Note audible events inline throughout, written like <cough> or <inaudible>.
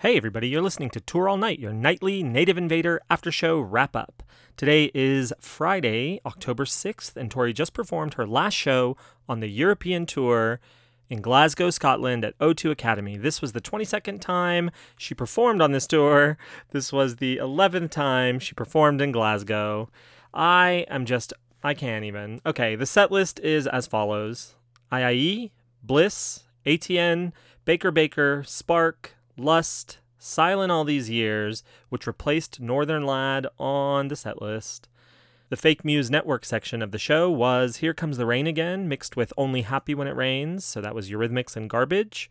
Hey, everybody, you're listening to Tour All Night, your nightly Native Invader after show wrap up. Today is Friday, October 6th, and Tori just performed her last show on the European tour in Glasgow, Scotland at O2 Academy. This was the 22nd time she performed on this tour. This was the 11th time she performed in Glasgow. I am just, I can't even. Okay, the set list is as follows IIE, Bliss, ATN, Baker Baker, Spark, Lust, Silent All These Years, which replaced Northern Lad on the set list. The Fake Muse Network section of the show was Here Comes the Rain Again, mixed with Only Happy When It Rains, so that was Eurythmics and Garbage.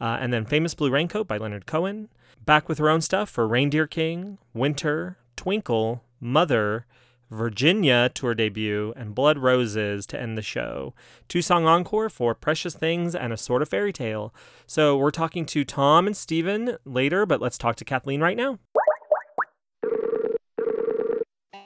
Uh, and then Famous Blue Raincoat by Leonard Cohen. Back with her own stuff for Reindeer King, Winter, Twinkle, Mother, Virginia tour debut, and Blood Roses to end the show. Two song encore for Precious Things and A Sort of Fairy Tale. So we're talking to Tom and Steven later, but let's talk to Kathleen right now.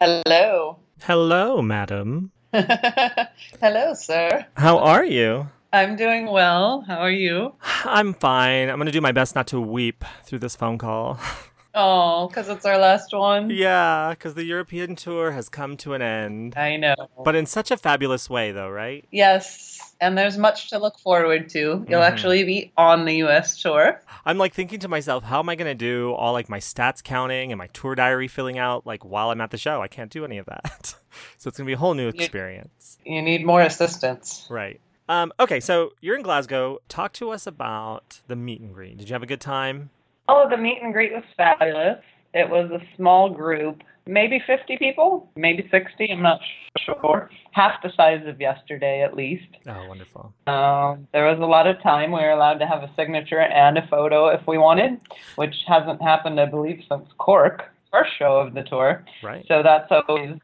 Hello. Hello, madam. <laughs> Hello, sir. How are you? I'm doing well. How are you? I'm fine. I'm going to do my best not to weep through this phone call. <laughs> Oh, because it's our last one? yeah, because the European tour has come to an end. I know. But in such a fabulous way, though, right? Yes, and there's much to look forward to. You'll Mhm. actually be on the US tour. I'm like thinking to myself, how am I going to do all like my stats counting and my tour diary filling out like while I'm at the show? I can't do any of that. <laughs> so it's going to be a whole new experience. You need more assistance. Right. Um, okay, so you're in Glasgow. Talk to us about the meet and greet. Did you have a good time? Oh, the meet and greet was fabulous. It was a small group, maybe 50 people, maybe 60, I'm not sure. Half the size of yesterday, at least. Oh, wonderful. Um, there was a lot of time. We were allowed to have a signature and a photo if we wanted, which hasn't happened, I believe, since Cork, first show of the tour. Right. So that's always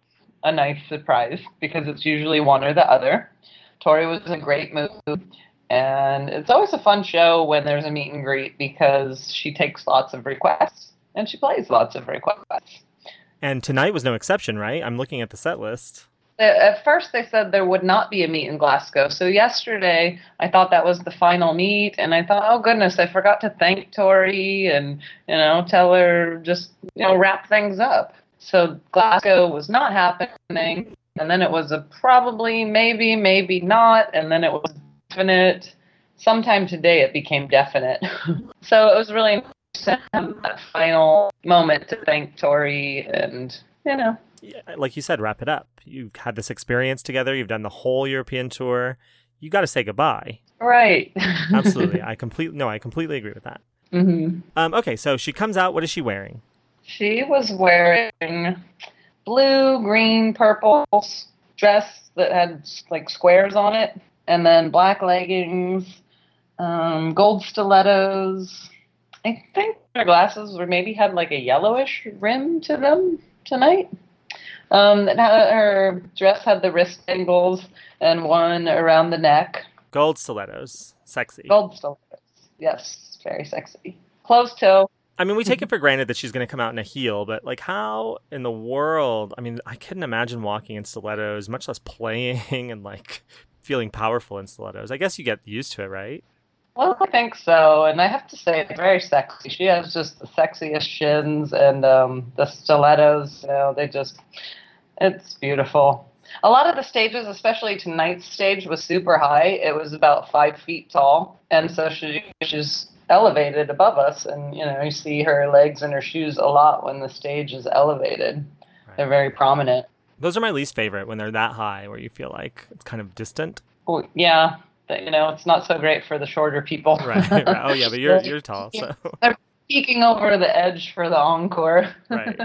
a nice surprise because it's usually one or the other. Tori was in a great mood, and it's always a fun show when there's a meet and greet because she takes lots of requests and she plays lots of requests. And tonight was no exception, right? I'm looking at the set list. Uh, at first, they said there would not be a meet in Glasgow. So yesterday, I thought that was the final meet, and I thought, oh goodness, I forgot to thank Tori and you know tell her just you know wrap things up. So Glasgow was not happening, and then it was a probably, maybe, maybe not, and then it was definite. Sometime today, it became definite. <laughs> so it was really nice to have that final moment to thank Tori, and you know. Yeah, like you said, wrap it up. You've had this experience together. You've done the whole European tour. You got to say goodbye. Right. <laughs> Absolutely. <laughs> I completely no, I completely agree with that. hmm Um, okay, so she comes out. What is she wearing? She was wearing blue, green, purple dress that had like squares on it, and then black leggings, um, gold stilettos. I think her glasses were maybe had like a yellowish rim to them tonight. Um, and her dress had the wrist angles and one around the neck. Gold stilettos. Sexy. Gold stilettos. Yes, very sexy. Closed toe. I mean, we take it for granted that she's going to come out in a heel, but like, how in the world? I mean, I couldn't imagine walking in stilettos, much less playing <laughs> and like feeling powerful in stilettos. I guess you get used to it, right? Well, I think so, and I have to say it's very sexy. She has just the sexiest shins, and um, the stilettos. You know, they just, it's beautiful. A lot of the stages, especially tonight's stage, was super high. It was about five feet tall, and so she, she's elevated above us, and you know, you see her legs and her shoes a lot when the stage is elevated. They're very prominent. Those are my least favorite when they're that high, where you feel like it's kind of distant. Well, yeah, but, you know, it's not so great for the shorter people. <laughs> Right. right. Oh yeah, but you're you're tall, so <laughs> they're peeking over the edge for the encore. <laughs> right.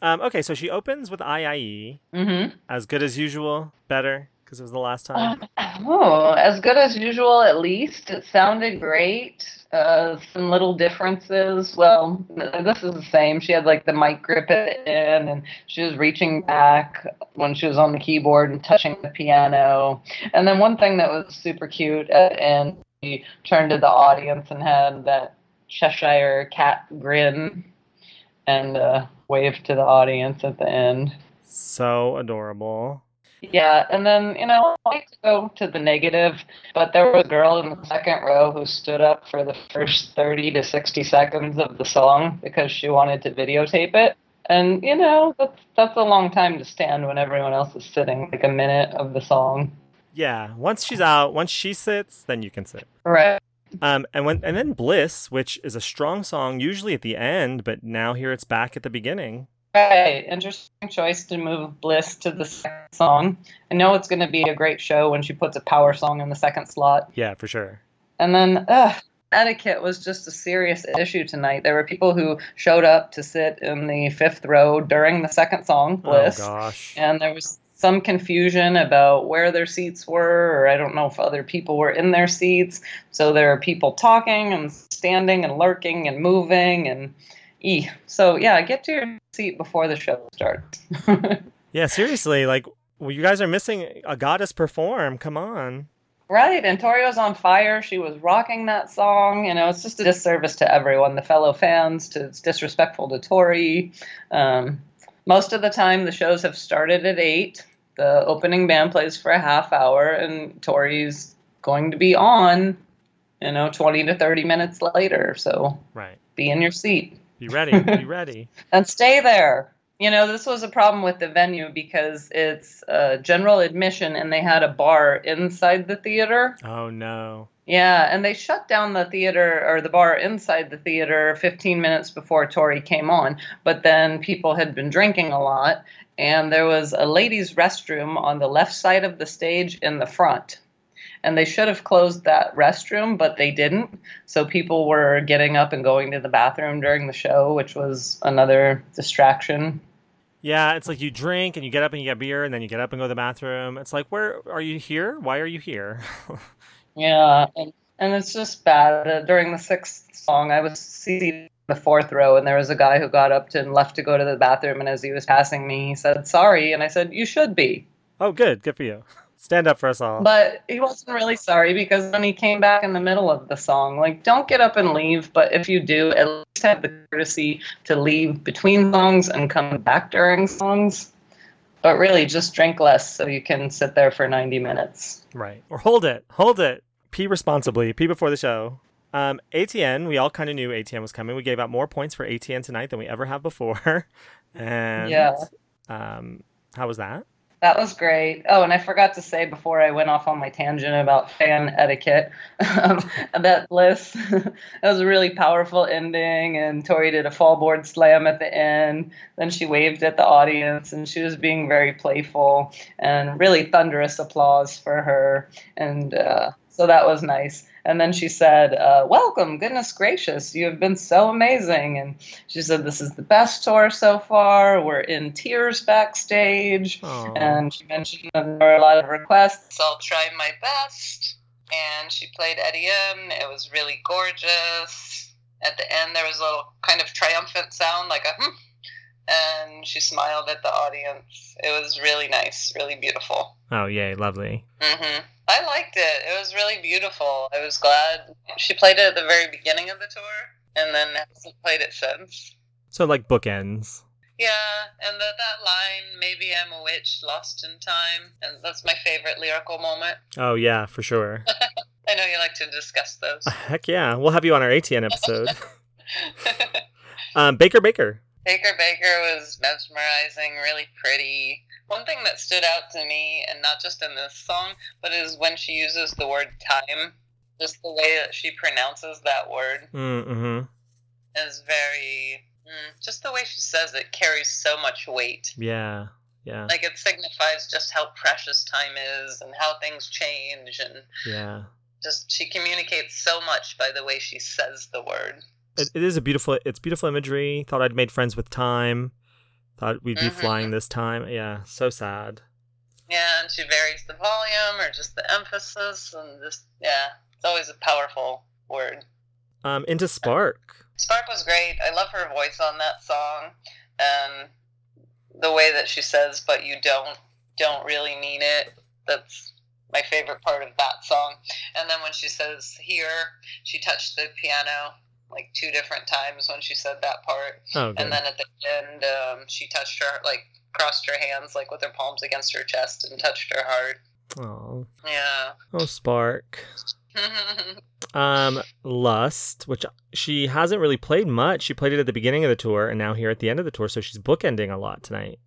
Um, okay, so she opens with IIE. Mm-hmm. As good as usual, better because it was the last time. Oh, as good as usual, at least. It sounded great. Uh, some little differences. Well, this is the same. She had like the mic grip in, and she was reaching back when she was on the keyboard and touching the piano. And then one thing that was super cute the end, she turned to the audience and had that Cheshire cat grin and uh, waved to the audience at the end. So adorable. Yeah, and then, you know, I like to go to the negative, but there was a girl in the second row who stood up for the first 30 to 60 seconds of the song because she wanted to videotape it. And, you know, that's, that's a long time to stand when everyone else is sitting, like a minute of the song. Yeah, once she's out, once she sits, then you can sit. Right. Um, and when and then Bliss, which is a strong song, usually at the end, but now here it's back at the beginning. Right. Interesting choice to move Bliss to the second song. I know it's going to be a great show when she puts a power song in the second slot. Yeah, for sure. And then, ugh, etiquette was just a serious issue tonight. There were people who showed up to sit in the fifth row during the second song, oh, Bliss. Oh gosh. And there was some confusion about where their seats were, or I don't know if other people were in their seats. So there are people talking and standing and lurking and moving and e. So yeah, get to your seat before the show starts. <laughs> yeah, seriously, like well, you guys are missing a goddess perform. Come on. Right, and Tori was on fire. She was rocking that song. You know, it's just a disservice to everyone, the fellow fans. To it's disrespectful to Tori. Um, most of the time, the shows have started at eight. The opening band plays for a half hour, and Tori's going to be on. You know, twenty to thirty minutes later. So, right, be in your seat. Be ready. Be <laughs> ready. and stay there. You know, this was a problem with the venue because it's uh, general admission and they had a bar inside the theater. Oh, no. Yeah, and they shut down the theater or the bar inside the theater 15 minutes before Tori came on. But then people had been drinking a lot, and there was a ladies' restroom on the left side of the stage in the front and they should have closed that restroom, but they didn't. So people were getting up and going to the bathroom during the show, which was another distraction. Yeah, it's like you drink and you get up and you get beer and then you get up and go to the bathroom. It's like, where are you here? Why are you here? <laughs> yeah, and, and it's just bad. Uh, during the sixth song, I was seated in the fourth row and there was a guy who got up to and left to go to the bathroom and as he was passing me he said sorry and i said you should be oh good good for you Stand up for us all. But he wasn't really sorry because when he came back in the middle of the song, like, don't get up and leave, but if you do, at least have the courtesy to leave between songs and come back during songs. But really, just drink less so you can sit there for 90 minutes. Right. Or hold it. Hold it. Pee responsibly. Pee before the show. Um, ATN, we all kind of knew ATN was coming. We gave out more points for ATN tonight than we ever have before. <laughs> and yeah. Um, how was that? That was great. Oh, and I forgot to say before I went off on my tangent about fan etiquette <laughs> um, that Bliss, <laughs> that was a really powerful ending, and Tori did a fallboard slam at the end. Then she waved at the audience, and she was being very playful, and really thunderous applause for her. And uh, so that was nice. And then she said, uh, Welcome, goodness gracious, you have been so amazing. And she said, This is the best tour so far. We're in tears backstage. Aww. And she mentioned that there were a lot of requests. So I'll try my best. And she played Eddie M. It was really gorgeous. At the end, there was a little kind of triumphant sound, like a hmm. And she smiled at the audience. It was really nice, really beautiful. Oh, yay, lovely. Mm-hmm. I liked it. It was really beautiful. I was glad she played it at the very beginning of the tour, and then hasn't played it since. So like bookends. Yeah, and the, that line, "Maybe I'm a witch lost in time," and that's my favorite lyrical moment. Oh yeah, for sure. <laughs> I know you like to discuss those. <laughs> Heck yeah, we'll have you on our ATN episode. <laughs> um, Baker Baker. Baker Baker was mesmerizing, really pretty. One thing that stood out to me, and not just in this song, but is when she uses the word time, just the way that she pronounces that word mm-hmm. is very. Mm, just the way she says it carries so much weight. Yeah, yeah. Like it signifies just how precious time is and how things change, and yeah, just she communicates so much by the way she says the word it, it is a beautiful it's beautiful imagery thought i'd made friends with time thought we'd be mm-hmm. flying this time. Yeah so sad. Yeah and she varies the volume or just the emphasis and just yeah it's always a powerful word. Um into spark. Spark was great. I love her voice on that song and the way that she says but you don't don't really mean it. That's my favorite part of that song. And then when she says here she touched the piano like two different times when she said that part. Oh. And then at the end, um, she touched her, like, crossed her hands, like, with her palms against her chest and touched her heart. oh, Yeah. oh, Spark. <laughs> Um, Lust, which she hasn't really played much. She played it at the beginning of the tour, and now here at the end of the tour. So she's bookending a lot tonight.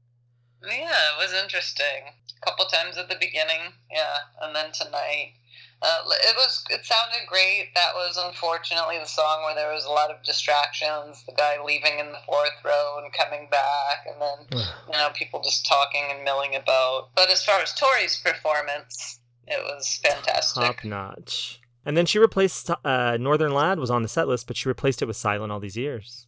yeah, it was interesting. A couple times at the beginning, yeah, and then tonight. Uh, it was. It sounded great. That was unfortunately the song where there was a lot of distractions. The guy leaving in the fourth row and coming back, and then you know people just talking and milling about. But as far as Tori's performance, it was fantastic. Top notch. And then she replaced uh, Northern Lad was on the set list, but she replaced it with Silent all these years.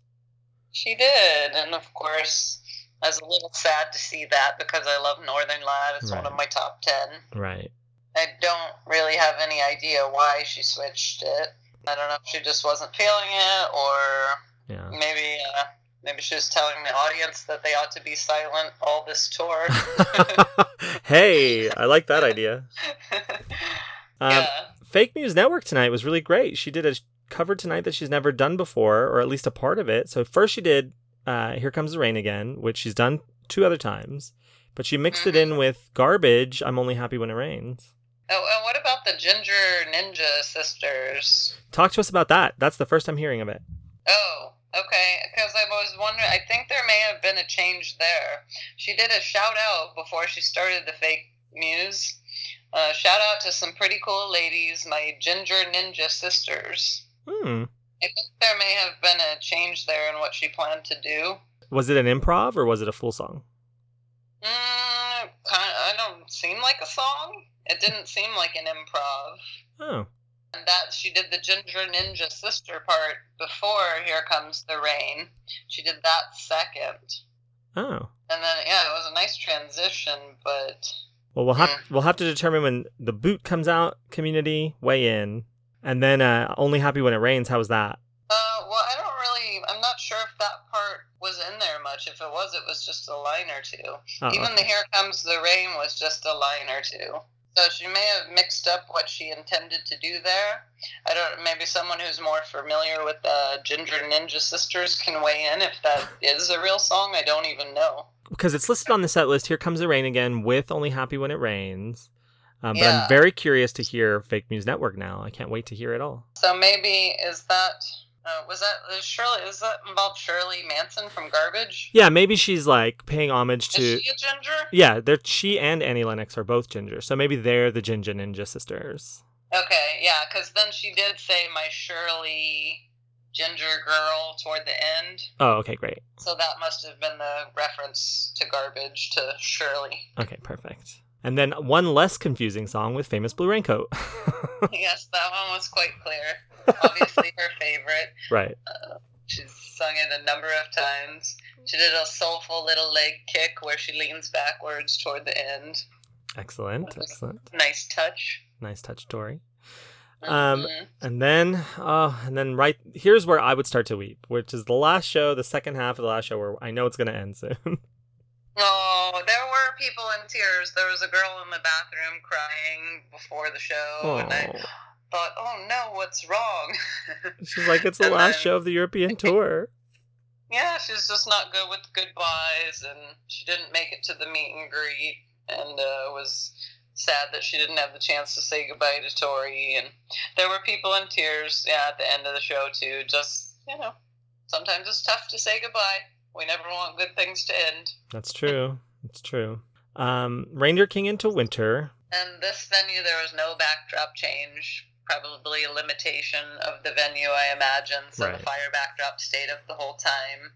She did, and of course, I was a little sad to see that because I love Northern Lad. It's one of my top ten. Right. I don't really have any idea why she switched it. I don't know if she just wasn't feeling it, or Yeah. maybe uh, maybe she was telling the audience that they ought to be silent all this tour. <laughs> hey, I like that idea. <laughs> Um, yeah. Fake News Network tonight was really great. She did a cover tonight that she's never done before, or at least a part of it. So first she did uh, "Here Comes the Rain Again," which she's done two other times, but she mixed it in with "Garbage." I'm only happy when it rains. Oh, and what about the Ginger Ninja Sisters? Talk to us about that. That's the first I'm hearing of it. Oh, okay. Because I was wondering, I think there may have been a change there. She did a shout out before she started the fake muse. Uh, shout out to some pretty cool ladies, my Ginger Ninja Sisters. Hmm. I think there may have been a change there in what she planned to do. Was it an improv or was it a full song? Mm, kind of, I don't seem like a song. It didn't seem like an improv. Oh, And that she did the Ginger Ninja sister part before Here Comes the Rain. She did that second. oh. And then yeah, it was a nice transition, but Well, we'll have Mm. we'll have to determine when the boot comes out. Community weigh in, and then uh, only happy when it rains. How's that? uh well I don't really I'm not sure if that part was in there much. If it was, it was just a line or two. Oh, Even the Here Comes the Rain was just a line or two. So she may have mixed up what she intended to do there. I don't. Maybe someone who's more familiar with the Ginger Ninja Sisters can weigh in if that is a real song. I don't even know. because it's listed on the set list. Here comes the rain again with only happy when it rains. Um, but Yeah. I'm very curious to hear Fake News Network now. I can't wait to hear it all. So maybe is that uh, was that is Shirley? Is that involved Shirley Manson from Garbage? Yeah, maybe she's like paying homage to. Is she a ginger? Yeah, they're she and Annie Lennox are both ginger, so maybe they're the Ginger Ninja sisters. Okay, yeah, because then she did say my Shirley ginger girl toward the end. Oh, okay, great. So that must have been the reference to garbage to Shirley. Okay, perfect. And then one less confusing song with famous blue raincoat. <laughs> yes, that one was quite clear. Obviously her favorite. right. She's sung it a number of times. She did a soulful little leg kick where she leans backwards toward the end. Excellent. Excellent. Nice touch. Nice touch, Tori. Um, Mhm. And then, oh, and then right here's where I would start to weep, which is the last show, the second half of the last show, where I know it's going to end soon. <laughs> Oh, there were people in tears. There was a girl in the bathroom crying before the show, oh. and I thought, "Oh no, what's wrong?" <laughs> She's like, it's the last then- show of the European <laughs> tour. yeah, she's just not good with goodbyes, and she didn't make it to the meet and greet, and uh, was sad that she didn't have the chance to say goodbye to Tori. And there were people in tears, yeah, at the end of the show too. Just you know, sometimes it's tough to say goodbye. We never want good things to end. That's true. That's true. Um, Reindeer King into Winter. And this venue, there was no backdrop change. Probably a limitation of the venue, I imagine. So Right. the fire backdrop stayed up the whole time.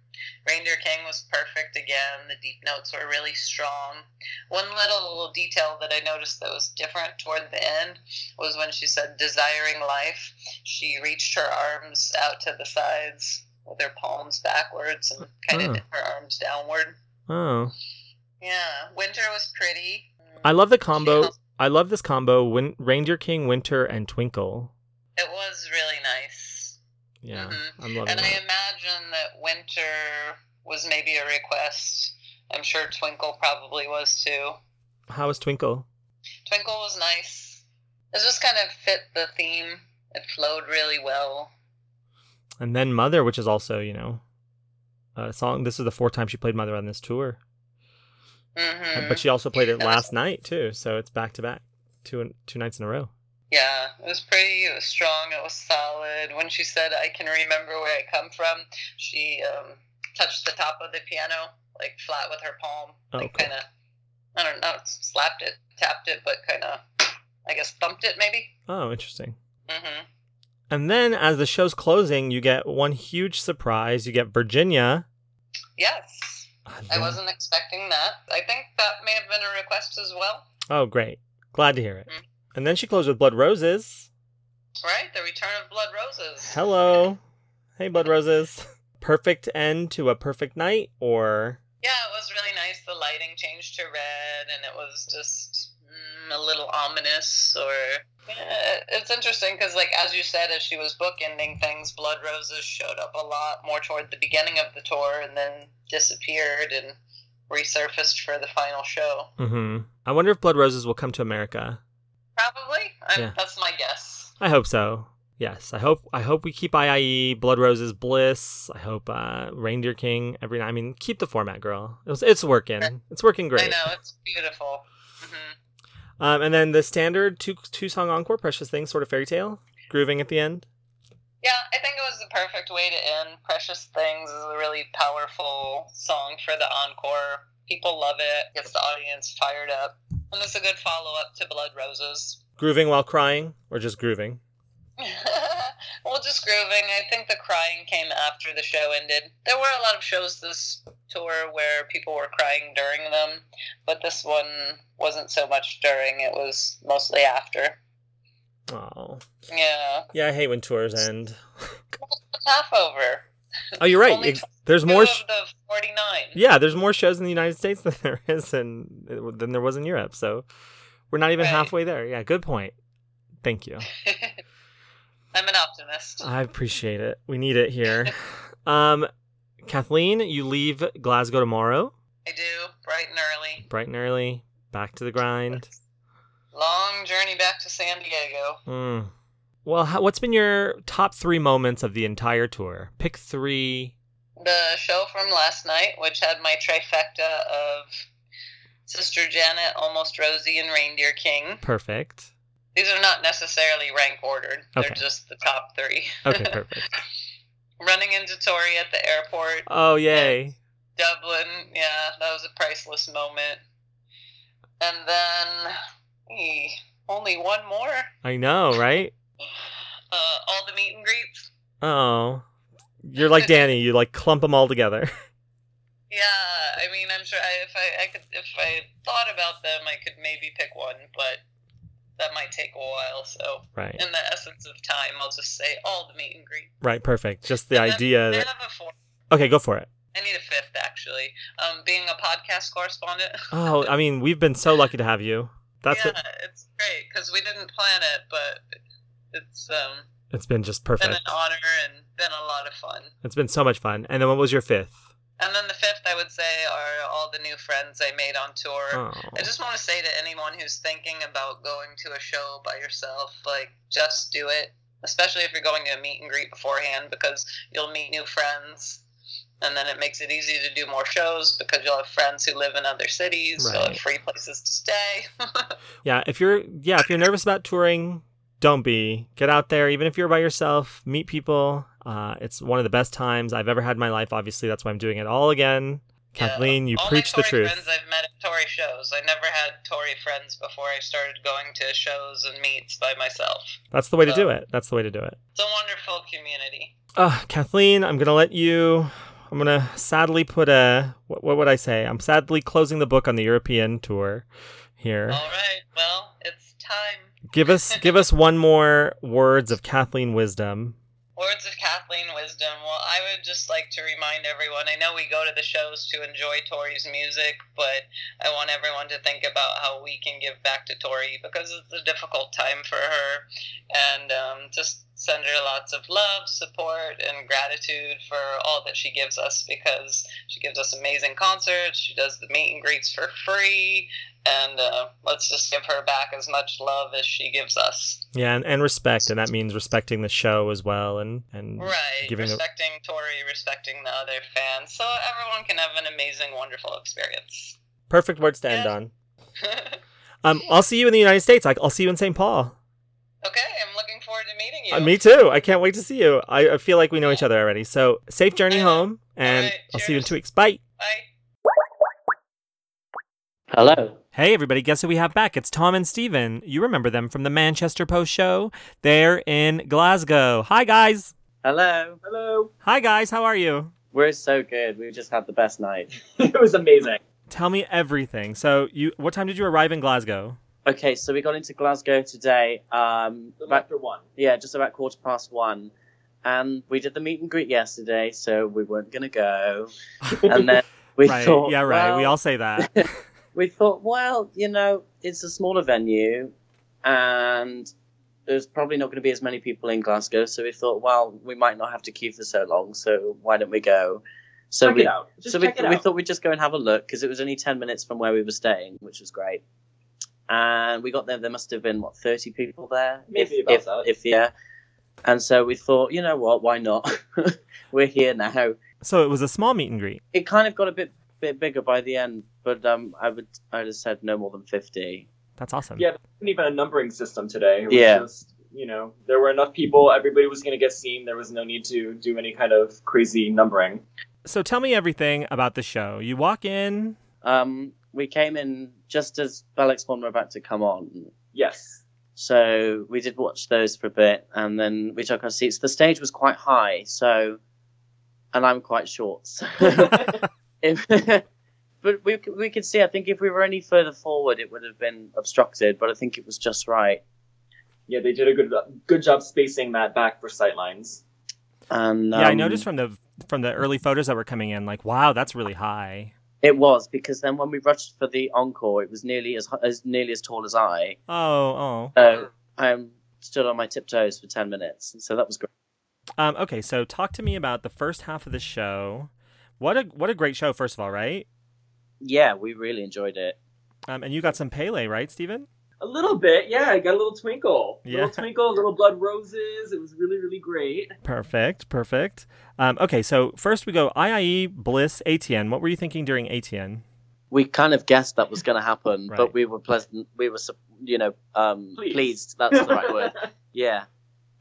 Reindeer King was perfect again. The deep notes were really strong. One little detail that I noticed that was different toward the end was when she said desiring life, she reached her arms out to the sides with her palms backwards and kind of Oh. knit her arms downward. Oh, Yeah, winter was pretty. I love the combo. I love this combo: Win- Reindeer King, Winter, and Twinkle. It was really nice. Yeah, Mhm. I'm loving And I imagine that winter was maybe a request. I'm sure Twinkle probably was too. How was Twinkle? Twinkle was nice. It just kind of fit the theme. It flowed really well. And then Mother, which is also, you know, a song. This is the fourth time she played Mother on this tour. hmm But she also played it last night too, so it's back to back, two two nights in a row. Yeah, it was pretty. It was strong. It was solid. When she said, "I can remember where I come from," she um, touched the top of the piano like flat with her palm, Oh, like cool. kind of. I don't know, slapped it, tapped it, but kind of, I guess, thumped it maybe. Oh, interesting. hmm And then as the show's closing, you get one huge surprise. You get Virginia. Yes, I wasn't expecting that. I think that may have been a request as well. Oh, great. Glad to hear it. Mm. And then she closed with Blood Roses. Right, the return of Blood Roses. Hello. <laughs> Hey, Blood Roses. Perfect end to a perfect night, or Yeah, it was really nice. The lighting changed to red, and it was just mm, a little ominous. Or yeah, it's interesting because, like as you said, as she was bookending things, Blood Roses showed up a lot more toward the beginning of the tour, and then disappeared and resurfaced for the final show. hmm I wonder if Blood Roses will come to America. Probably, I'm, Yeah. that's my guess. I hope so. Yes, I hope. I hope we keep IIE, Blood Roses, Bliss. I hope uh, Reindeer King every night. I mean, keep the format, girl. It's, it's working. It's working great I know it's beautiful. hmm Um, and then the standard two two song encore, Precious Things, sort of fairy tale, grooving at the end. Yeah, I think it was the perfect way to end. Precious Things is a really powerful song for the encore. People love it, gets the audience fired up. And it's a good follow up to Blood Roses. Grooving while crying, or just grooving. <laughs> well, just grooving. I think the crying came after the show ended. There were a lot of shows this tour where people were crying during them, but this one wasn't so much during, it was mostly after. Oh, Yeah. yeah. I hate when tours end. It's half over. Oh, you're right. There's more. Sh- the 49. yeah, there's more shows in the United States than there <laughs> is in than there was in Europe. So we're not even Right. halfway there. Yeah, good point. Thank you. <laughs> I'm an optimist. I appreciate it. We need it here. <laughs> Um, Kathleen, you leave Glasgow tomorrow, I do, bright and early. bright and early, back to the grind. Long journey back to San Diego. Mm. Well, how, what's been your top three moments of the entire tour? Pick three. The show from last night, which had my trifecta of Sister Janet, Almost Rosie, and Reindeer King. Perfect. These are not necessarily rank ordered, they're just the top three. Okay, <laughs> perfect. Running into Tori at the airport, Oh, yay. Dublin, yeah, that was a priceless moment. And then, only one more. I know, right? <laughs> Uh, all the meet and greets. Oh, you're like Danny. You like clump them all together. <laughs> Yeah, I mean, I'm sure I, if I, I could, if I thought about them, I could maybe pick one, but that might take a while. So, right. in the essence of time, I'll just say all the meet and greet. Right. Perfect. Just the And then idea I that. have a fourth. Okay, go for it. I need a fifth, actually. Um, being a podcast correspondent. <laughs> Oh, I mean, we've been so lucky to have you. That's yeah, what. it's great because we didn't plan it, but it's um It's been just perfect. been an honor and been a lot of fun. It's been so much fun. And then what was your fifth? And then the fifth, I would say, are all the new friends I made on tour. Oh. I just want to say to anyone who's thinking about going to a show by yourself, like, just do it. Especially if you're going to a meet and greet beforehand, because you'll meet new friends. And then it makes it easy to do more shows because you'll have friends who live in other cities. You'll Right. have free places to stay. <laughs> Yeah, if you're yeah, if you're nervous about touring, don't be. Get out there, even if you're by yourself. Meet people. Uh, it's one of the best times I've ever had in my life. Obviously, that's why I'm doing it all again. Yeah. Kathleen, you All preach my the truth. friends I've met at Tori shows. I never had Tori friends before I started going to shows and meets by myself. That's the way to do it. That's the way to do it. It's a wonderful community. Uh, Kathleen, I'm gonna let you. I'm gonna sadly put a. What, what would I say? I'm sadly closing the book on the European tour. Here, All right. Well, it's time. give us <laughs> give us one more words of Kathleen wisdom. Words of Kathleen wisdom. Well, I would just like to remind everyone I know we go to the shows to enjoy Tori's music, but I want everyone to think about how we can give back to Tori because it's a difficult time for her. And um, just send her lots of love, support, and gratitude for all that she gives us because she gives us amazing concerts. She does the meet and greets for free. And uh, let's just give her back as much love as she gives us. Yeah, and, and respect, and that means respecting the show as well, and and Right. a- respecting Tori, respecting the other fans, so everyone can have an amazing, wonderful experience. perfect words to end Yeah. on. <laughs> Um, I'll see you in the United States. I'll see you in St. Paul. Okay, I'm looking forward to meeting you. Uh, me too. I can't wait to see you. I, I feel like we know each other already. So safe journey home, and Alright, I'll see you in two weeks. Bye. Bye. Hello. Hey, everybody, guess who we have back? It's Tom and Steven. You remember them from the Manchester Post show. They're in Glasgow. Hi, guys. Hello. Hello. Hi, guys. How are you? We're so good. We just had the best night. <laughs> it was amazing. Tell me everything. So, you, what time did you arrive in Glasgow? Okay, so we got into Glasgow today. Um, about, after one. yeah, just about quarter past one, and we did the meet and greet yesterday, so we weren't gonna go. <laughs> And then we right. thought, yeah, right. we all say that. <laughs> we thought, well, you know, it's a smaller venue, and there's probably not going to be as many people in Glasgow. So we thought, well, we might not have to queue for so long. So why don't we go? So check we it out. Just so we, we thought we'd just go and have a look because it was only 10 minutes from where we were staying, which was great. And we got there, there must have been, what, 30 people there? Maybe if, about if, that. if, yeah. And so we thought, you know what, why not? <laughs> we're here now. so, it was a small meet and greet. It kind of got a bit bit bigger by the end, but um, I would I'd have said no more than 50. That's awesome. Yeah, there wasn't even a numbering system today. It was Yeah. Just, you know, there were enough people. Everybody was going to get seen. There was no need to do any kind of crazy numbering. So, tell me everything about the show. You walk in. Um, we came in just as Bell Spawn were about to come on. Yes. So we did watch those for a bit, and then we took our seats. The stage was quite high, so, and I'm quite short. So <laughs> if, <laughs> but we we could see. I think if we were any further forward, it would have been obstructed. But I think it was just right. yeah, they did a good good job spacing that back for sightlines. And yeah, I um, noticed from the from the early photos that were coming in, like, wow, that's really high. It was because then when we rushed for the encore, it was nearly as as nearly as tall as I. Oh, oh. So I stood on my tiptoes for ten minutes. So that was great. Um, okay, so talk to me about the first half of the show. What a what a great show, first of all, right? Yeah, we really enjoyed it. Um, and you got some Pele, right, Steven? A little bit, yeah. I got a little twinkle. Yeah. Little <laughs> twinkle, little blood roses. It was really, really great. Perfect, perfect. Um, okay, so first we go IIE, Bliss, ATN. What were you thinking during ATN? we kind of guessed that was going to happen, Right. but we were pleasant. We were, you know, um, Pleased. pleased. That's the right word. <laughs> Yeah.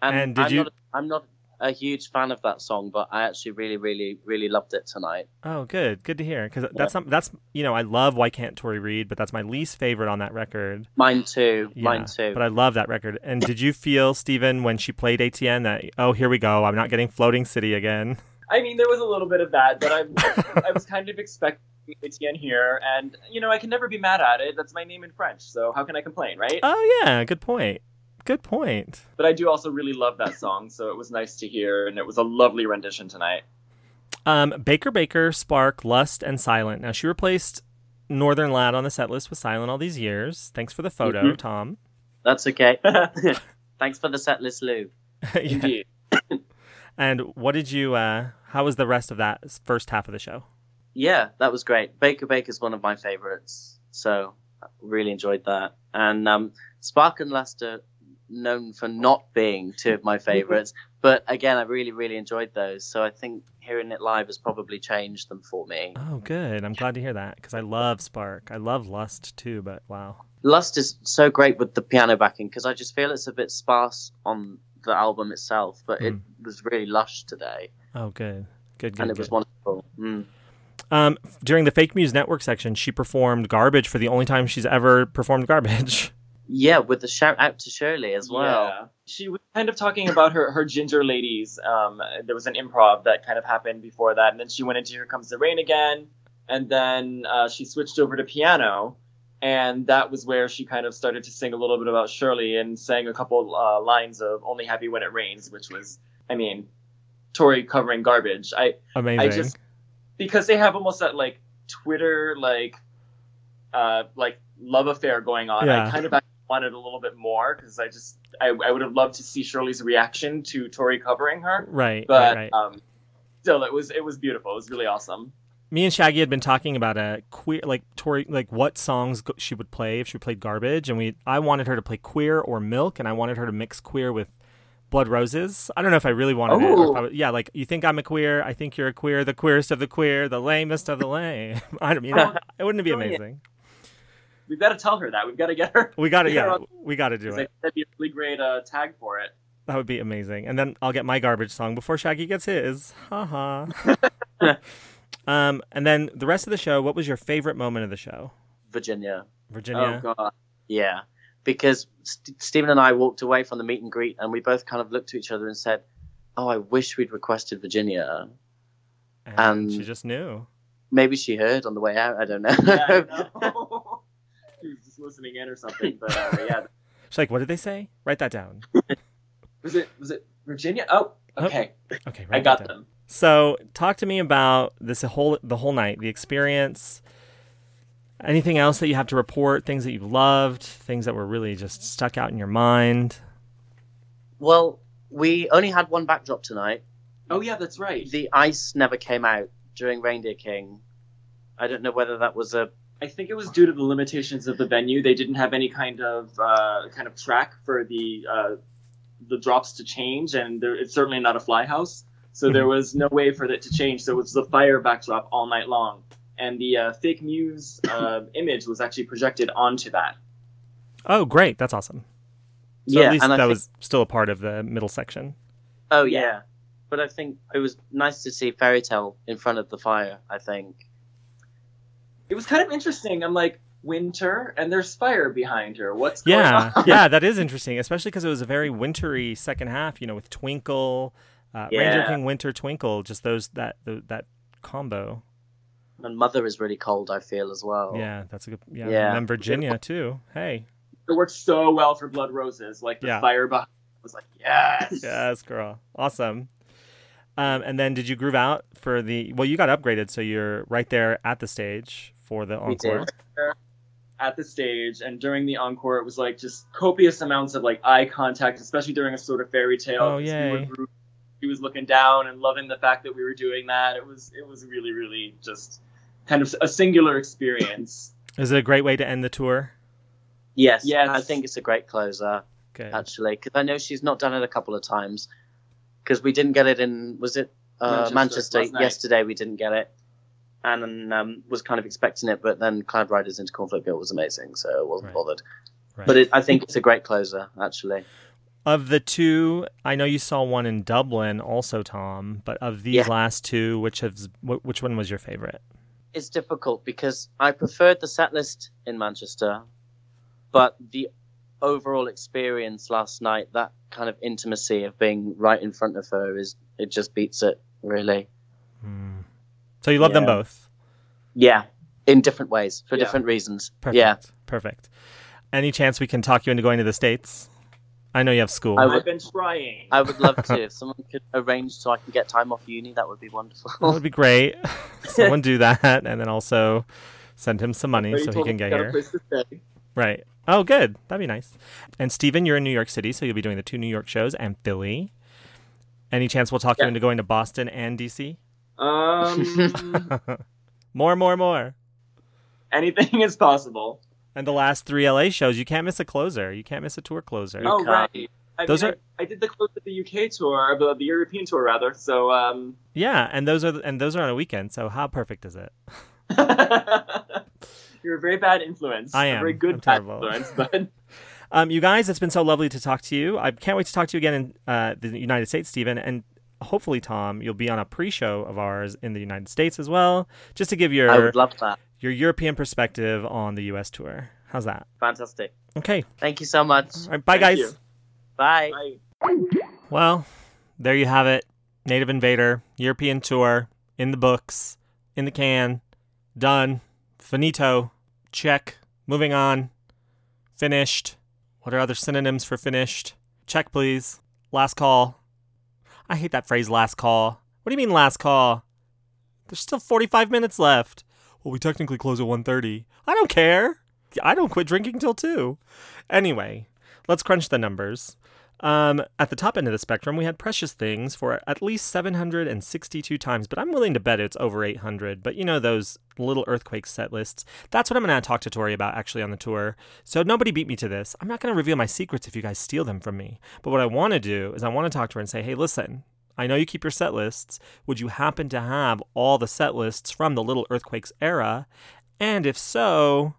And, And did I'm you- Not, I'm not a huge fan of that song, but I actually really, really, really loved it tonight. Oh, good, good to hear. Because that's some, that's you know I love Y Kant Tori Read, but that's my least favorite on that record. Mine too. Yeah, Mine too. But I love that record. And did you feel, Stephen when she played ATN, that oh here we go, I'm not getting Floating City again? I mean, there was a little bit of that, but I, <laughs> I was kind of expecting Etienne here, and you know, I can never be mad at it. That's my name in French, so how can I complain, right? Oh yeah, good point. Good point. But I do also really love that song, so it was nice to hear, and it was a lovely rendition tonight. Um, Baker Baker, Spark, Lust, and Silent. Now she replaced Northern Lad on the set list with Silent all these years. Thanks for the photo, Mhm. Tom. That's okay. <laughs> Thanks for the set list, Lou. <laughs> Yeah. Indeed. <laughs> And what did you? Uh, how was the rest of that first half of the show? Yeah, that was great. Baker Baker is one of my favorites, so I really enjoyed that. And um, Spark and Lester, known for not being two of my favorites, <laughs> but again, I really, really enjoyed those. So I think hearing it live has probably changed them for me. Oh, good. I'm glad to hear that because I love Spark. I love Lust too, but wow. Lust is so great with the piano backing because I just feel it's a bit sparse on the album itself, but it was really lush today, Oh, good. Good, good. and it good. was wonderful. Mm. Um, during the Fake Muse Network section, she performed Garbage for the only time she's ever performed Garbage. <laughs> Yeah, with the shout out to Shirley as well. Yeah. She was kind of talking about her, her ginger ladies. Um, there was an improv that kind of happened before that, and then she went into Here Comes the Rain again, and then uh, she switched over to piano, and that was where she kind of started to sing a little bit about Shirley and sang a couple uh, lines of Only Happy When It Rains, which was, I mean, Tori covering garbage. I Amazing. I just because they have almost that like Twitter like uh like love affair going on. Yeah. I kind of actually wanted a little bit more because I just I, I would have loved to see Shirley's reaction to Tori covering her. Right, But right, right. um, still, it was it was beautiful. It was really awesome. Me and Shaggy had been talking about a queer, like Tori, like what songs she would play if she played Garbage, and we, I wanted her to play Queer or Milk, and I wanted her to mix Queer with Blood Roses. I don't know if I really wanted it. Or if I yeah, like you think I'm a queer, I think you're a queer, the queerest of the queer, the lamest of the lame. <laughs> I don't mean, <laughs> it wouldn't it be amazing? We've got to tell her that. We've got <laughs> to get her. We got to, yeah, on- we got to do it. That'd be a really great uh, tag for it. That would be amazing. And then I'll get my garbage song before Shaggy gets his. Ha ha. <laughs> um, and then the rest of the show. What was your favorite moment of the show? Virginia. Virginia. Oh god. Yeah, because St- Stephen and I walked away from the meet and greet, and we both kind of looked to each other and said, "Oh, I wish we'd requested Virginia." and um, she just knew. Maybe she heard on the way out. I don't know. Yeah, I know. <laughs> she was just listening in or something. But uh, yeah, <laughs> She's like, "What did they say? Write that down." <laughs> was it was it Virginia? Oh, Oh. okay. Okay, I got down. them. So, talk to me about this whole the whole night, the experience. Anything else that you have to report? Things that you loved, things that were really just stuck out in your mind. well, we only had one backdrop tonight. Oh yeah, that's right. The ice never came out during Reindeer King. I don't know whether that was a I think it was due to the limitations of the venue. They didn't have any kind of uh, kind of track for the uh, the drops to change, and there, it's certainly not a fly house. So there was no way for it to change. So it was the fire backdrop all night long, and the uh, fake news uh, <coughs> image was actually projected onto that. Oh, great! That's awesome. So yeah, at least that think, was still a part of the middle section. oh yeah. yeah. but I think it was nice to see Fairy Tale in front of the fire. I think It was kind of interesting. I'm like winter, and there's fire behind her. What's going Yeah, on? yeah, that <laughs> is interesting, especially because it was a very wintry second half. You know, with Twinkle, uh, Reindeer King, Winter, Twinkle, just those that the, that combo. and Mother is really cold. I feel as well. Yeah, that's a good. Yeah, Yeah. and then Virginia too. Hey, It worked so well for Blood Roses. Like the Yeah. fire behind was like yes. yes, girl, awesome. Um, and then did you groove out for the? Well, you got upgraded, so you're right there at the stage for the We did. encore. at the stage and during the encore it was like just copious amounts of like eye contact especially during a sort of fairy tale Oh, 'cause we yay. he was looking down and loving the fact that we were doing that it was it was really really just kind of a singular experience <laughs> Is it a great way to end the tour? Yes. Yes. I think it's a great closer Good. actually because I know she's not done it a couple of times because we didn't get it in was it uh, Manchester, Manchester, yesterday we didn't get it and um, was kind of expecting it but then Cloud Riders into Cornflake Girl was amazing so I wasn't Right. bothered Right. but it, I think it's a great closer actually Of the two, I know you saw one in Dublin, also Tom. But of these Yeah. last two, which has which one was your favorite? it's difficult because I preferred the set list in Manchester, but the overall experience last night, that kind of intimacy of being right in front of her, is it just beats it really. So you love them both. Yeah, in different ways for Yeah. different reasons. Perfect. Yeah, Perfect. Any chance we can talk you into going to the states? I know you have school. I would- i've been trying I would love to. <laughs> if someone could arrange so I can get time off uni, that would be wonderful. that would be great. <laughs> Someone do that, and then also send him some money so he can get he's got a here. place to stay. Right. Oh, good. That'd be nice. And Steven, you're in New York City, so you'll be doing the two New York shows and Philly. Any chance we'll talk you into going to Boston and DC? Um <laughs> more, more, more. anything <laughs> is possible And the last three LA shows, you can't miss a closer. You can't miss a tour closer. Oh right I Those mean, are- I, I did the close of the uk tour the, the european tour rather so um Yeah, and those are and those are on a weekend. So how perfect is it? <laughs> You're a very bad influence. I am. a very good I'm bad terrible. influence, but Um, you guys, it's been so lovely to talk to you. I can't wait to talk to you again in uh, the United States, Stephen, and hopefully, Tom, you'll be on a pre-show of ours in the United States as well, just to give I your would love that. your European perspective on the U.S. tour. How's that? Fantastic. Okay. Thank you so much. All right. Bye, Thank guys. you. Bye. Bye. Well, there you have it. Native Invader European tour in the books, in the can, done, finito, check. Moving on, finished. What are other synonyms for finished? Check, please. Last call. I hate that phrase, last call. What do you mean, last call? There's still 45 minutes left. Well, we technically close at 1.30. I don't care. I don't quit drinking till two. Anyway, let's crunch the numbers. Um, at the top end of the spectrum, we had Precious Things for at least 762 times, but I'm willing to bet it's over 800. But you know, those little earthquake set lists. That's what I'm going to talk to Tori about actually on the tour. So nobody beat me to this. I'm not going to reveal my secrets if you guys steal them from me. But what I want to do is I want to talk to her and say, hey, listen, I know you keep your set lists. Would you happen to have all the set lists from the Little Earthquakes era? And if so,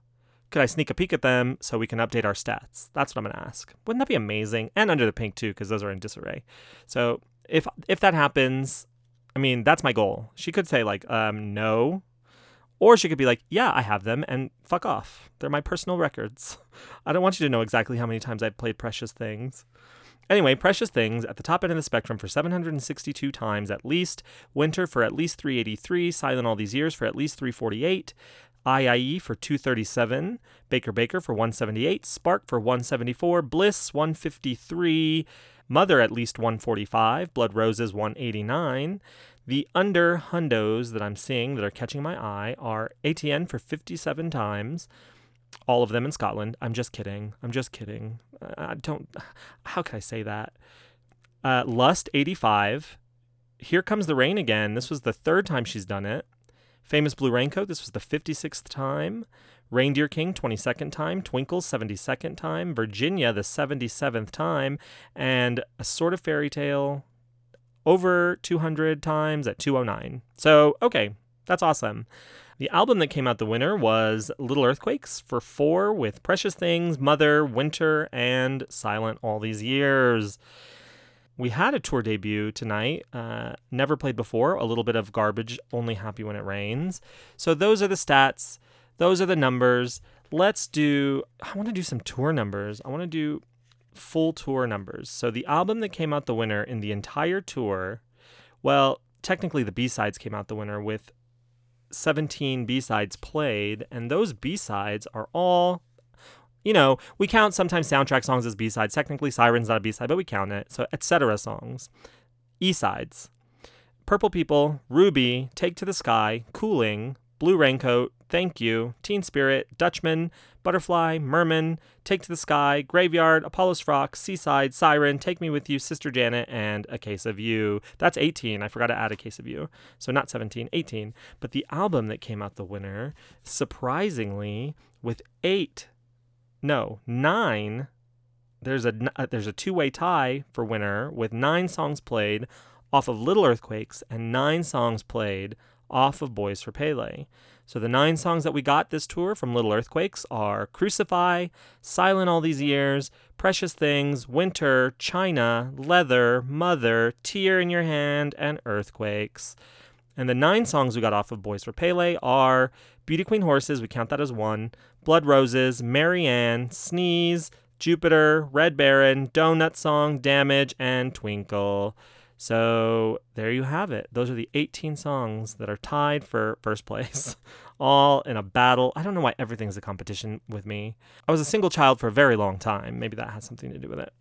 could I sneak a peek at them so we can update our stats? That's what I'm going to ask. Wouldn't that be amazing? And under the pink too, because those are in disarray. So if if that happens, I mean that's my goal. She could say like, um, no, or she could be like, yeah, I have them, and fuck off. They're my personal records. <laughs> I don't want you to know exactly how many times I've played Precious Things. Anyway, Precious Things at the top end of the spectrum for 762 times at least, Winter for at least 383, Silent All These Years for at least 348, IIE for 237, Baker Baker for 178, Spark for 174, Bliss 153, Mother at least 145, Blood Roses 189. The under hundos that I'm seeing that are catching my eye are Etienne for 57 times, all of them in Scotland. I'm just kidding. I'm just kidding. I don't. How can I say that? Uh, Lust 85. Here Comes the Rain again. This was the third time she's done it. Famous Blue Raincoat, this was the 56th time. Reindeer King, 22nd time. Twinkle, 72nd time. Virginia, the 77th time. And A Sort of Fairy Tale, over 200 times at 209. So, okay, that's awesome. The album that came out the winner was Little Earthquakes for four with Precious Things, Mother, Winter, and Silent All These Years. We had a tour debut tonight, uh, never played before, a little bit of garbage, only happy when it rains. So those are the stats, those are the numbers. Let's do, I want to do some tour numbers. I want to do full tour numbers. So the album that came out the winner in the entire tour, well, technically the B-sides came out the winner with 17 B-sides played, and those B-sides are all you know, we count sometimes soundtrack songs as B-sides. Technically Siren's not a B-side, but we count it. So etc. songs. E-sides. Purple People, Ruby, Take to the Sky, Cooling, Blue Raincoat, Thank You, Teen Spirit, Dutchman, Butterfly, Merman, Take to the Sky, Graveyard, Apollo's Frock, Seaside, Siren, Take Me With You, Sister Janet, and A Case of You. That's 18. I forgot to add A Case of You. So not 17, 18. But the album that came out the winner, surprisingly, with eight, no, nine, there's a, uh, there's a two-way tie for winner with nine songs played off of Little Earthquakes and nine songs played off of Boys for Pele. So the nine songs that we got this tour from Little Earthquakes are Crucify, Silent All These Years, Precious Things, Winter, China, Leather, Mother, Tear in Your Hand, and Earthquakes. And the nine songs we got off of Boys for Pele are Beauty Queen Horses, we count that as one, Blood Roses, Marianne, Sneeze, Jupiter, Red Baron, Donut Song, Damage, and Twinkle. So there you have it. Those are the 18 songs that are tied for first place, <laughs> all in a battle. I don't know why everything's a competition with me. I was a single child for a very long time. Maybe that has something to do with it.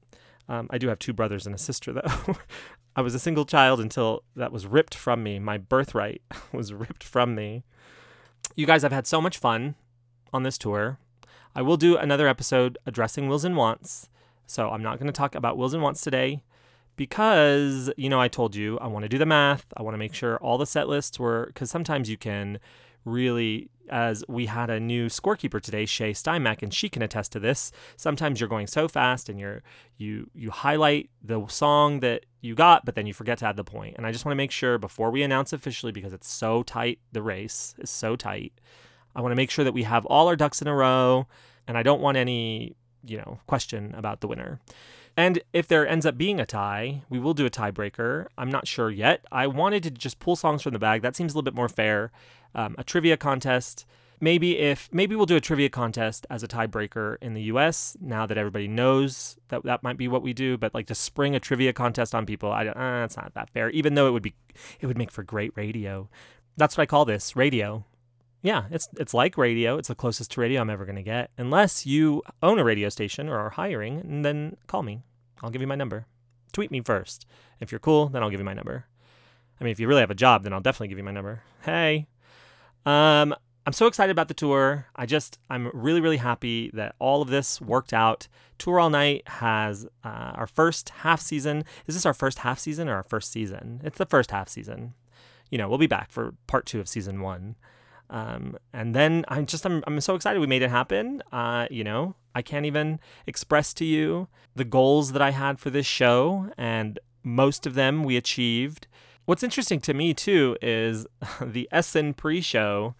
Um, I do have two brothers and a sister, though. <laughs> I was a single child until that was ripped from me. My birthright <laughs> was ripped from me. You guys have had so much fun on this tour. I will do another episode addressing wills and wants. So I'm not going to talk about wills and wants today because you know I told you I want to do the math. I want to make sure all the set lists were because sometimes you can really as we had a new scorekeeper today shay steinmack and she can attest to this sometimes you're going so fast and you're you you highlight the song that you got but then you forget to add the point and i just want to make sure before we announce officially because it's so tight the race is so tight i want to make sure that we have all our ducks in a row and i don't want any you know question about the winner and if there ends up being a tie, we will do a tiebreaker. I'm not sure yet. I wanted to just pull songs from the bag. That seems a little bit more fair. Um, a trivia contest. Maybe if maybe we'll do a trivia contest as a tiebreaker in the U.S. Now that everybody knows that that might be what we do, but like to spring a trivia contest on people, I don't. Uh, it's not that fair. Even though it would be, it would make for great radio. That's what I call this radio yeah, it's it's like radio. It's the closest to radio I'm ever going to get. Unless you own a radio station or are hiring, and then call me. I'll give you my number. Tweet me first. If you're cool, then I'll give you my number. I mean, if you really have a job, then I'll definitely give you my number. Hey. Um I'm so excited about the tour. I just, I'm really, really happy that all of this worked out. Tour All Night has uh, our first half season. Is this our first half season or our first season? It's the first half season. You know, we'll be back for part two of season one. Um, and then I'm just, I'm, I'm so excited we made it happen. Uh, you know, I can't even express to you the goals that I had for this show, and most of them we achieved. What's interesting to me too is <laughs> the Essen pre show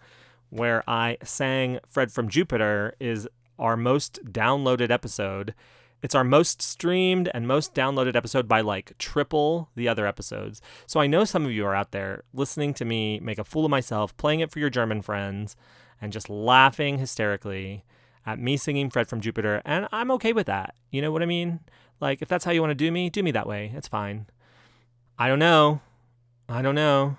where I sang Fred from Jupiter is our most downloaded episode. It's our most streamed and most downloaded episode by like triple the other episodes. So I know some of you are out there listening to me make a fool of myself, playing it for your German friends, and just laughing hysterically at me singing Fred from Jupiter. And I'm okay with that. You know what I mean? Like, if that's how you want to do me, do me that way. It's fine. I don't know. I don't know.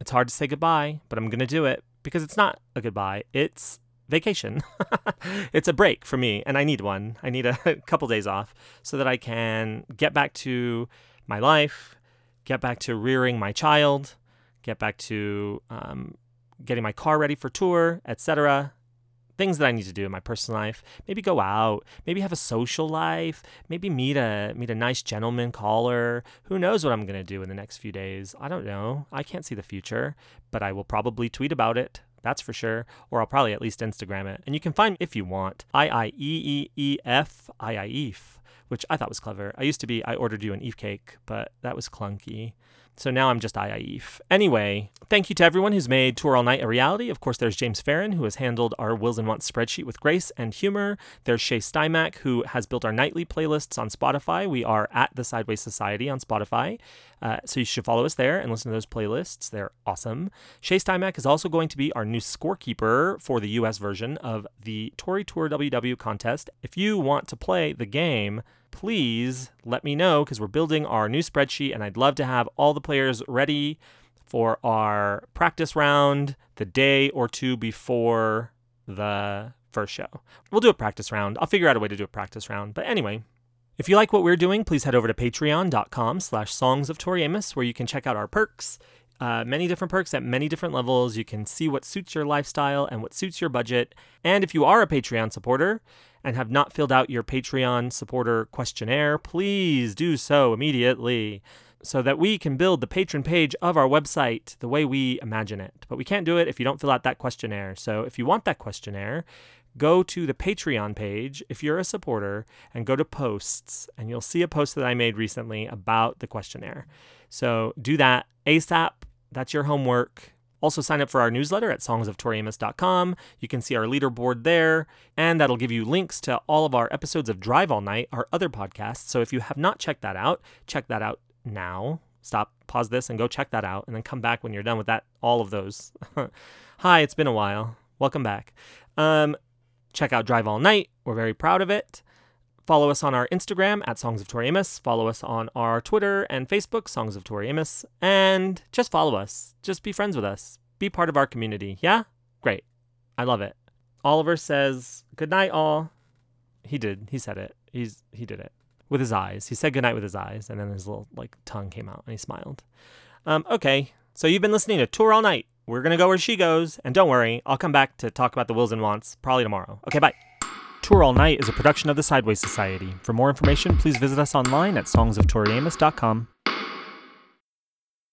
It's hard to say goodbye, but I'm going to do it because it's not a goodbye. It's vacation. <laughs> it's a break for me, and I need one. I need a <laughs> couple days off so that I can get back to my life, get back to rearing my child, get back to um, getting my car ready for tour, etc things that I need to do in my personal life. Maybe go out, maybe have a social life, maybe meet a meet a nice gentleman caller. Who knows what I'm going to do in the next few days? I don't know. I can't see the future, but I will probably tweet about it. That's for sure. Or I'll probably at least Instagram it. And you can find if you want. I I E E E F I I Eve, which I thought was clever. I used to be I ordered you an Eve cake, but that was clunky. So now I'm just IIEF. Anyway, thank you to everyone who's made Tour All Night a reality. Of course, there's James Farron, who has handled our Wills and Wants spreadsheet with grace and humor. There's Shay Stymack, who has built our nightly playlists on Spotify. We are at the Sideways Society on Spotify. Uh, so you should follow us there and listen to those playlists. They're awesome. Shay Stymack is also going to be our new scorekeeper for the US version of the Tori Tour WW contest. If you want to play the game, please let me know because we're building our new spreadsheet and I'd love to have all the players ready for our practice round the day or two before the first show. We'll do a practice round. I'll figure out a way to do a practice round. But anyway, if you like what we're doing, please head over to patreon.com slash songs of Tori Amos, where you can check out our perks. Uh, many different perks at many different levels. You can see what suits your lifestyle and what suits your budget. And if you are a Patreon supporter, and have not filled out your Patreon supporter questionnaire, please do so immediately so that we can build the patron page of our website the way we imagine it. But we can't do it if you don't fill out that questionnaire. So if you want that questionnaire, go to the Patreon page if you're a supporter and go to posts, and you'll see a post that I made recently about the questionnaire. So do that ASAP. That's your homework. Also, sign up for our newsletter at songsoftoriamos.com. You can see our leaderboard there, and that'll give you links to all of our episodes of Drive All Night, our other podcast. So if you have not checked that out, check that out now. Stop, pause this, and go check that out, and then come back when you're done with that. All of those. <laughs> Hi, it's been a while. Welcome back. Um, check out Drive All Night. We're very proud of it. Follow us on our Instagram at Songs of Tori Amos. Follow us on our Twitter and Facebook, Songs of Tori Amos. And just follow us. Just be friends with us. Be part of our community. Yeah? Great. I love it. Oliver says, Good night, all. He did. He said it. He's he did it. With his eyes. He said goodnight with his eyes, and then his little like tongue came out and he smiled. Um, okay. So you've been listening to Tour All Night. We're gonna go where she goes, and don't worry, I'll come back to talk about the wills and wants probably tomorrow. Okay, bye. Tour All Night is a production of the Sideways Society. For more information, please visit us online at songsoftoriamos.com.